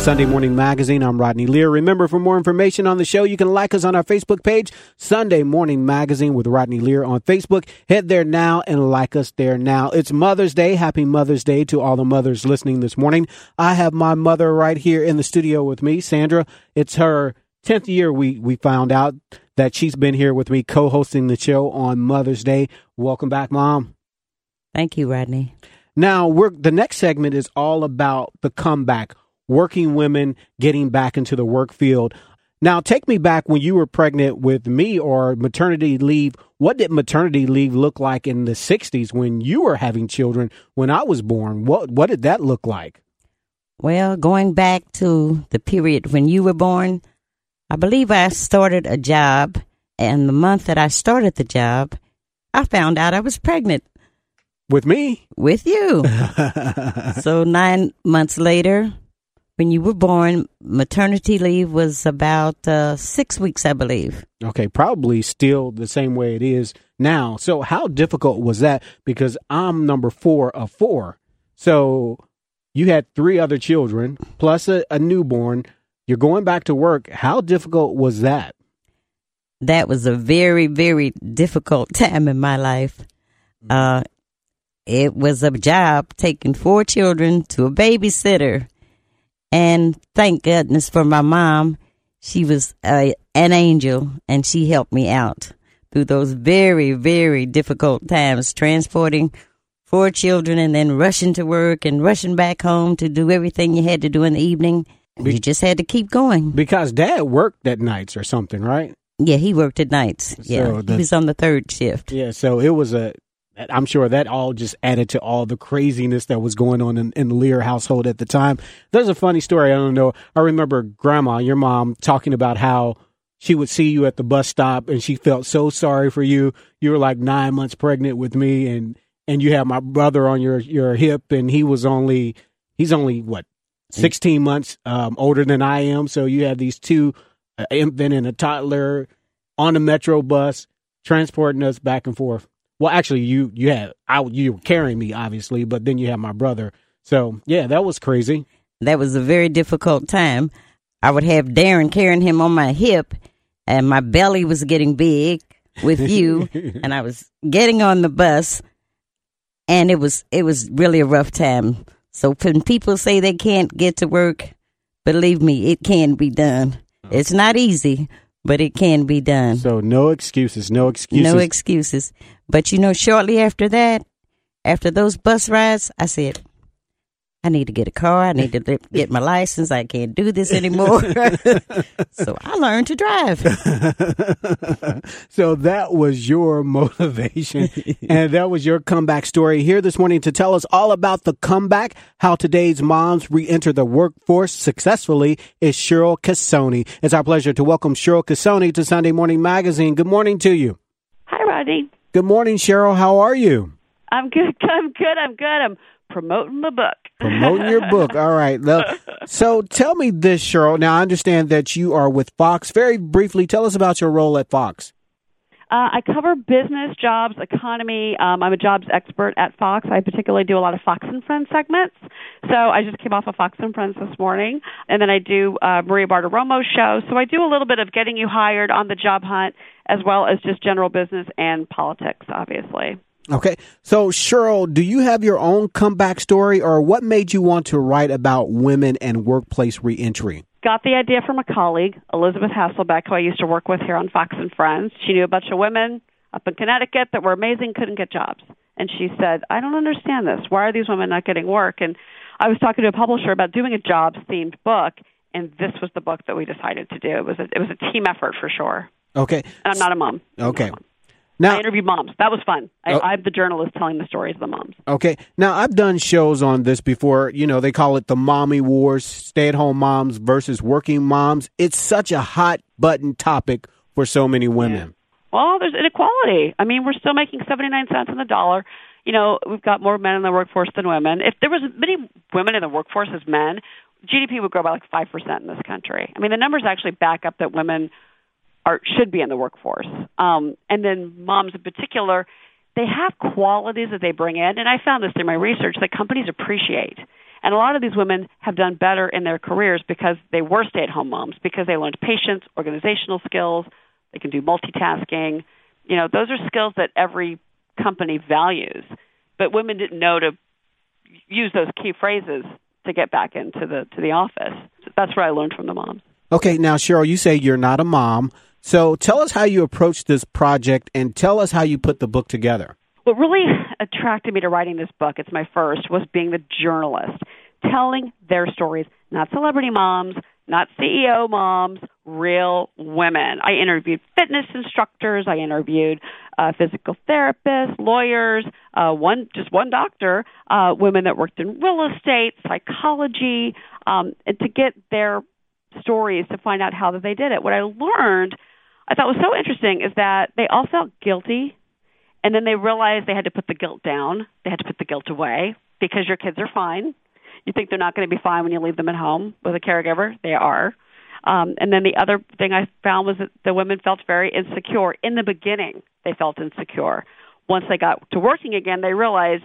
Sunday Morning Magazine. I'm Rodney Lear. Remember, for more information on the show, you can like us on our Facebook page, Sunday Morning Magazine with Rodney Lear on Facebook. Head there now and like us there now. It's Mother's Day. Happy Mother's Day to all the mothers listening this morning. I have my mother right here in the studio with me, Sandra. It's her 10th year we, we found out that she's been here with me co-hosting the show on Mother's Day. Welcome back, Mom. Thank you, Rodney. Now, we're, the next segment is all about the comeback, working women getting back into the work field. Now, take me back when you were pregnant with me or maternity leave. What did maternity leave look like in the 60s when you were having children when I was born? What what did that look like? Well, going back to the period when you were born, I believe I started a job, and the month that I started the job, I found out I was pregnant. With me? With you. so, nine months later, when you were born, maternity leave was about uh, six weeks, I believe. Okay, probably still the same way it is now. So, how difficult was that? Because I'm number four of four. So, you had three other children plus a, a newborn. You're going back to work. How difficult was that? That was a very, very difficult time in my life. Uh, it was a job taking four children to a babysitter. And thank goodness for my mom. She was a, an angel and she helped me out through those very, very difficult times transporting four children and then rushing to work and rushing back home to do everything you had to do in the evening. Be- you just had to keep going. Because dad worked at nights or something, right? Yeah, he worked at nights. Yeah, the, he was on the third shift. Yeah, so it was a I'm sure that all just added to all the craziness that was going on in, in, the Lear household at the time. There's a funny story. I don't know. I remember grandma, your mom, talking about how she would see you at the bus stop and she felt so sorry for you. You were like nine months pregnant with me and, and you had my brother on your, your hip and he was only, he's only what, 16 months, um, older than I am. So you had these two, an infant and a toddler on the metro bus transporting us back and forth. Well, actually, you you had I you were carrying me obviously, but then you had my brother. So yeah, that was crazy. That was a very difficult time. I would have Darren carrying him on my hip, and my belly was getting big with you, and I was getting on the bus, and it was it was really a rough time. So when people say they can't get to work, believe me, it can be done. It's not easy, but it can be done. So no excuses, no excuses. No excuses. But you know, shortly after that, after those bus rides, I said, I need to get a car. I need to get my license. I can't do this anymore. so I learned to drive. so that was your motivation and that was your comeback story here this morning to tell us all about the comeback, how today's moms re-enter the workforce successfully is Cheryl Casone. It's our pleasure to welcome Cheryl Casone to Sunday Morning Magazine. Good morning to you. Hi, Rodney. Good morning, Cheryl. How are you? I'm good. I'm good. I'm good. I'm promoting the book. promoting your book. All right. So tell me this, Cheryl. Now, I understand that you are with Fox. Very briefly, tell us about your role at Fox. Uh, I cover business, jobs, economy. Um, I'm a jobs expert at Fox. I particularly do a lot of Fox and Friends segments. So I just came off of Fox and Friends this morning, and then I do uh, Maria Bartiromo's show. So I do a little bit of getting you hired on the job hunt, as well as just general business and politics, obviously. Okay. So, Cheryl, do you have your own comeback story, or what made you want to write about women and workplace reentry? Got the idea from a colleague, Elisabeth Hasselbeck, who I used to work with here on Fox and Friends. She knew a bunch of women up in Connecticut that were amazing, couldn't get jobs. And she said, I don't understand this. Why are these women not getting work? And I was talking to a publisher about doing a jobs themed book, and this was the book that we decided to do. It was a, it was a team effort for sure. Okay. And I'm not a mom. Okay. Now, I interviewed moms. That was fun. I, oh, I'm the journalist telling the stories of the moms. Okay. Now, I've done shows on this before. You know, they call it the mommy wars, stay at home moms versus working moms. It's such a hot button topic for so many women. Yeah. Well, there's inequality. I mean, we're still making 79 cents on the dollar. You know, we've got more men in the workforce than women. If there was as many women in the workforce as men, GDP would grow by like 5% in this country. I mean, the numbers actually back up that women are should be in the workforce. Um, and then moms in particular, they have qualities that they bring in, and I found this through my research that companies appreciate. And a lot of these women have done better in their careers because they were stay at home moms, because they learned patience, organizational skills, they can do multitasking. You know, those are skills that every company values. But women didn't know to use those key phrases to get back into the to the office. That's what I learned from the moms. Okay, now Cheryl, you say you're not a mom. So tell us how you approached this project and tell us how you put the book together. What really attracted me to writing this book, it's my first, was being the journalist, telling their stories, not celebrity moms, not CEO moms, real women. I interviewed fitness instructors, I interviewed uh, physical therapists, lawyers, uh, one just one doctor, uh, women that worked in real estate, psychology, um, and to get their stories to find out how they did it. What I learned, I thought was so interesting, is that they all felt guilty, and then they realized they had to put the guilt down. They had to put the guilt away because your kids are fine. You think they're not going to be fine when you leave them at home with a caregiver. They are. Um, and then the other thing I found was that the women felt very insecure. In the beginning, they felt insecure. Once they got to working again, they realized,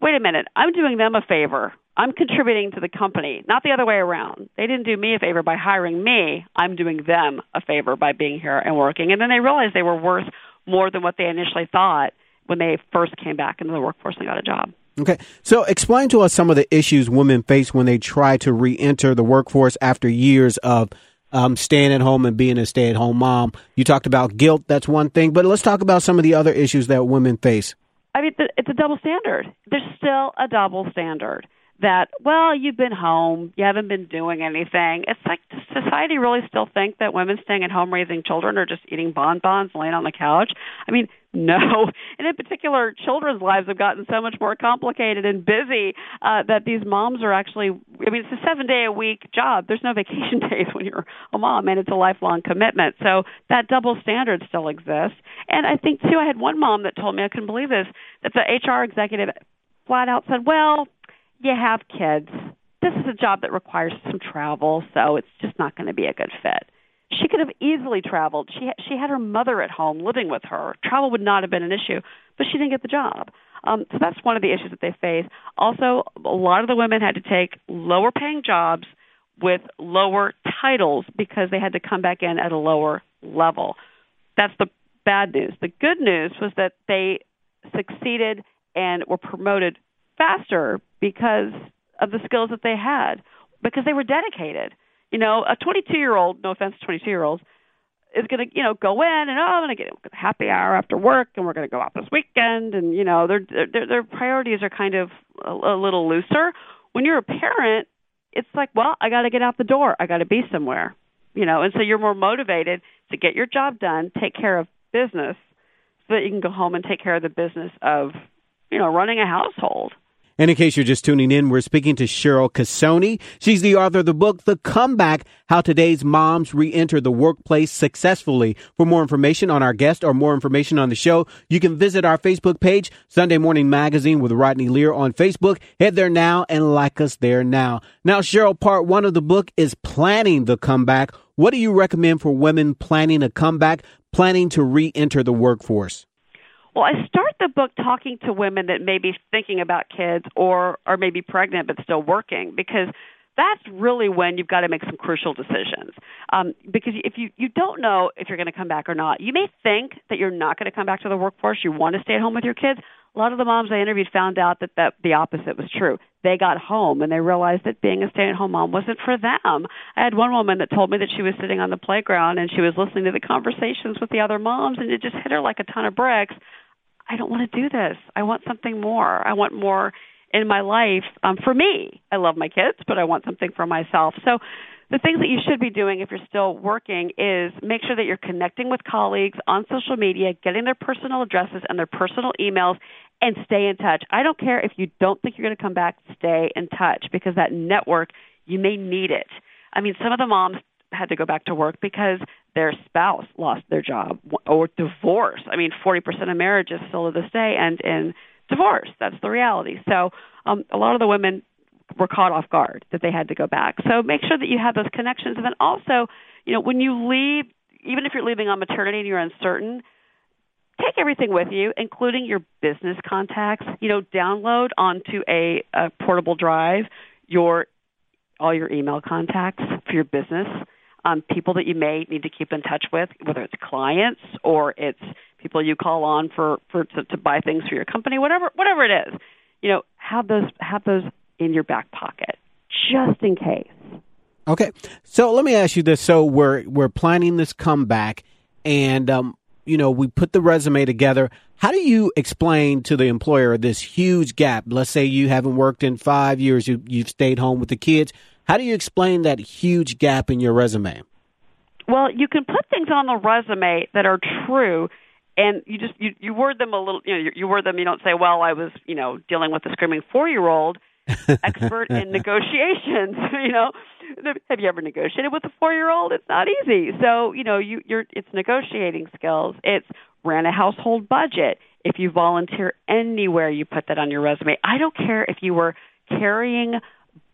wait a minute, I'm doing them a favor. I'm contributing to the company, not the other way around. They didn't do me a favor by hiring me. I'm doing them a favor by being here and working. And then they realized they were worth more than what they initially thought when they first came back into the workforce and got a job. Okay. So explain to us some of the issues women face when they try to re-enter the workforce after years of um, staying at home and being a stay-at-home mom. You talked about guilt. That's one thing, but let's talk about some of the other issues that women face. I mean, it's a double standard. There's still a double standard that, well, you've been home, you haven't been doing anything. It's like, does society really still think that women staying at home raising children are just eating bonbons, laying on the couch? I mean, no. And in particular, children's lives have gotten so much more complicated and busy uh, that these moms are actually, I mean, it's a seven day a week job. There's no vacation days when you're a mom, and it's a lifelong commitment. So that double standard still exists. And I think, too, I had one mom that told me, I couldn't believe this, that the HR executive flat out said, well, you have kids. This is a job that requires some travel, so it's just not going to be a good fit. She could have easily traveled. She she had her mother at home living with her. Travel would not have been an issue, but she didn't get the job. Um, so that's one of the issues that they face. Also, a lot of the women had to take lower paying jobs with lower titles because they had to come back in at a lower level. That's the bad news. The good news was that they succeeded and were promoted faster because of the skills that they had, because they were dedicated. You know, a 22 year old, no offense to 22 year olds, is going to, you know, go in and oh, I'm going to get a happy hour after work, and we're going to go out this weekend, and you know, their their their priorities are kind of a, a little looser. When you're a parent, it's like, well, I got to get out the door, I got to be somewhere, you know, and so you're more motivated to get your job done, take care of business, so that you can go home and take care of the business of, you know, running a household. And in case you're just tuning in, we're speaking to Cheryl Casone. She's the author of the book, The Comeback, How Today's Moms Re-Enter the Workplace Successfully. For more information on our guest or more information on the show, you can visit our Facebook page, Sunday Morning Magazine with Rodney Lear on Facebook. Head there now and like us there now. Now, Cheryl, part one of the book is planning the comeback. What do you recommend for women planning a comeback, planning to re-enter the workforce? Well, I start the book talking to women that may be thinking about kids or are maybe pregnant but still working because that's really when you've got to make some crucial decisions. Um, because if you, you don't know if you're going to come back or not, you may think that you're not going to come back to the workforce. You want to stay at home with your kids. A lot of the moms I interviewed found out that, that the opposite was true. They got home and they realized that being a stay at home mom wasn't for them. I had one woman that told me that she was sitting on the playground and she was listening to the conversations with the other moms and it just hit her like a ton of bricks I don't want to do this. I want something more. I want more in my life um, for me. I love my kids, but I want something for myself. So the things that you should be doing if you're still working is make sure that you're connecting with colleagues on social media, getting their personal addresses and their personal emails, and stay in touch. I don't care if you don't think you're going to come back, stay in touch because that network, you may need it. I mean, some of the moms had to go back to work because their spouse lost their job or divorce. I mean, 40% of marriages still to this day end in divorce. That's the reality. So um, a lot of the women were caught off guard that they had to go back. So make sure that you have those connections. And then also, you know, when you leave, even if you're leaving on maternity and you're uncertain, take everything with you, including your business contacts. You know, download onto a, a portable drive your all your email contacts for your business, um, people that you may need to keep in touch with, whether it's clients or it's people you call on for for to, to buy things for your company, whatever whatever it is. You know, have those have those in your back pocket just in case. Okay, so let me ask you this: so we're we're planning this comeback, and um, you know we put the resume together. How do you explain to the employer this huge gap? Let's say you haven't worked in five years, you you've stayed home with the kids. How do you explain that huge gap in your resume? Well, you can put things on the resume that are true and you just you, you word them a little you know you, you word them you don't say well i was you know dealing with a screaming four year old expert in negotiations you know? Have you ever negotiated with a four year old it's not easy. So you know you you're it's negotiating skills. It's ran a household budget. If you volunteer anywhere you put that on your resume. I don't care if you were carrying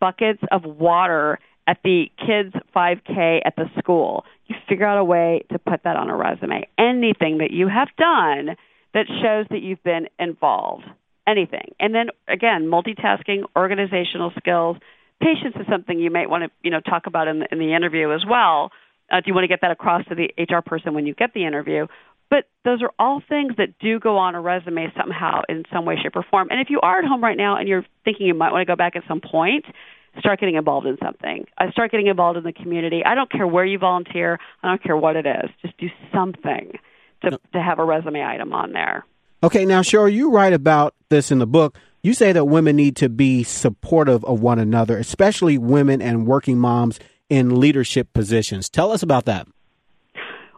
buckets of water at the kids 5K at the school. You figure out a way to put that on a resume. Anything that you have done that shows that you've been involved. Anything. And then again, multitasking, organizational skills, patience is something you might want to, you know, talk about in the, in the interview as well. Uh, do you want to get that across to the HR person when you get the interview? But those are all things that do go on a resume somehow in some way, shape, or form. And if you are at home right now and you're thinking you might want to go back at some point, start getting involved in something. I start getting involved in the community. I don't care where you volunteer. I don't care what it is. Just do something to, to have a resume item on there. Okay, now Cheryl, you write about this in the book. You say that women need to be supportive of one another, especially women and working moms in leadership positions. Tell us about that.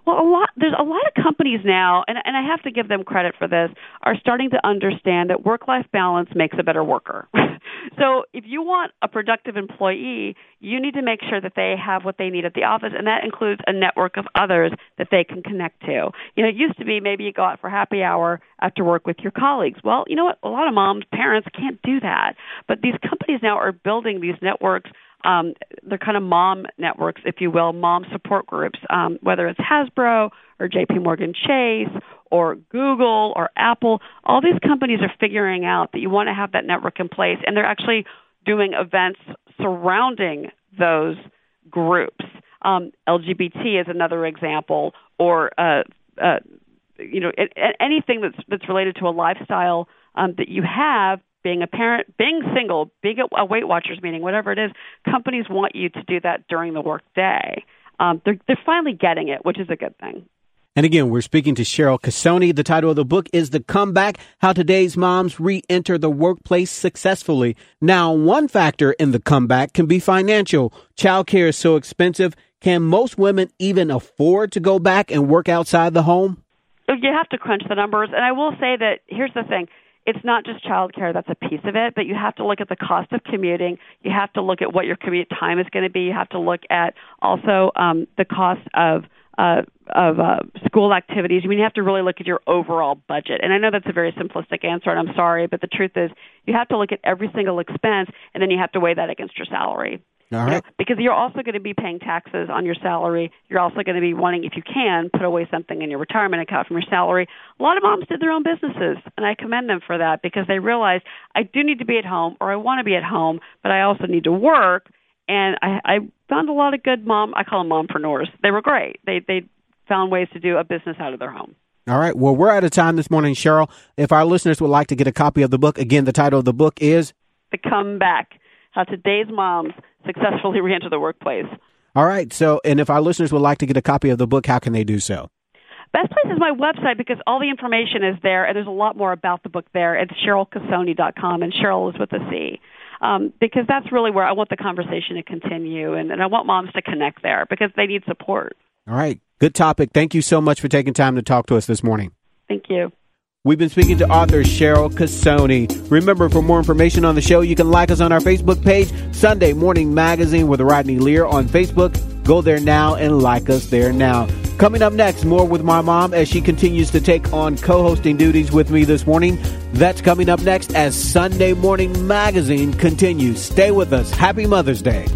Well, a lot there's a lot of companies now, and and I have to give them credit for this, are starting to understand that work-life balance makes a better worker. so, if you want a productive employee, you need to make sure that they have what they need at the office, and that includes a network of others that they can connect to. You know, it used to be maybe you go out for happy hour after work with your colleagues. Well, you know what? A lot of moms, parents can't do that. But these companies now are building these networks um, they're kind of mom networks, if you will, mom support groups, um, whether it's Hasbro or JP Morgan Chase or Google or Apple. All these companies are figuring out that you want to have that network in place, and they're actually doing events surrounding those groups. Um, LGBT is another example, or uh, uh, you know, anything that's that's related to a lifestyle um, that you have being a parent, being single, being a Weight Watchers meeting, whatever it is, companies want you to do that during the work day. Um, they're, they're finally getting it, which is a good thing. And again, we're speaking to Cheryl Casone. The title of the book is The Comeback How Today's Moms Re Enter the Workplace Successfully. Now, one factor in the comeback can be financial. Childcare is so expensive. Can most women even afford to go back and work outside the home? You have to crunch the numbers. And I will say that here's the thing it's not just childcare that's a piece of it, but you have to look at the cost of commuting. You have to look at what your commute time is going to be. You have to look at also um, the cost of uh, of uh, school activities. I mean, you have to really look at your overall budget. And I know that's a very simplistic answer, and I'm sorry, but the truth is, you have to look at every single expense, and then you have to weigh that against your salary. All right. You know, because you're also going to be paying taxes on your salary. You're also going to be wanting, if you can, put away something in your retirement account from your salary. A lot of moms did their own businesses, and I commend them for that because they realized I do need to be at home or I want to be at home, but I also need to work. And I, I found a lot of good mom. I call them mompreneurs. They were great. They they found ways to do a business out of their home. All right. Well, we're out of time this morning, Cheryl. If our listeners would like to get a copy of the book, again, the title of the book is The Comeback How Today's Moms successfully reenter the workplace. All right. So, and if our listeners would like to get a copy of the book, how can they do so? Best place is my website because all the information is there, and there's a lot more about the book there. It's CherylCasone.com, and Cheryl is with a C. Um, because that's really where I want the conversation to continue, and, and I want moms to connect there because they need support. All right. Good topic. Thank you so much for taking time to talk to us this morning. Thank you. We've been speaking to author Cheryl Casone. Remember, for more information on the show, you can like us on our Facebook page, Sunday Morning Magazine with Rodney Lear on Facebook. Go there now and like us there now. Coming up next, more with my mom as she continues to take on co hosting duties with me this morning. That's coming up next as Sunday Morning Magazine continues. Stay with us. Happy Mother's Day.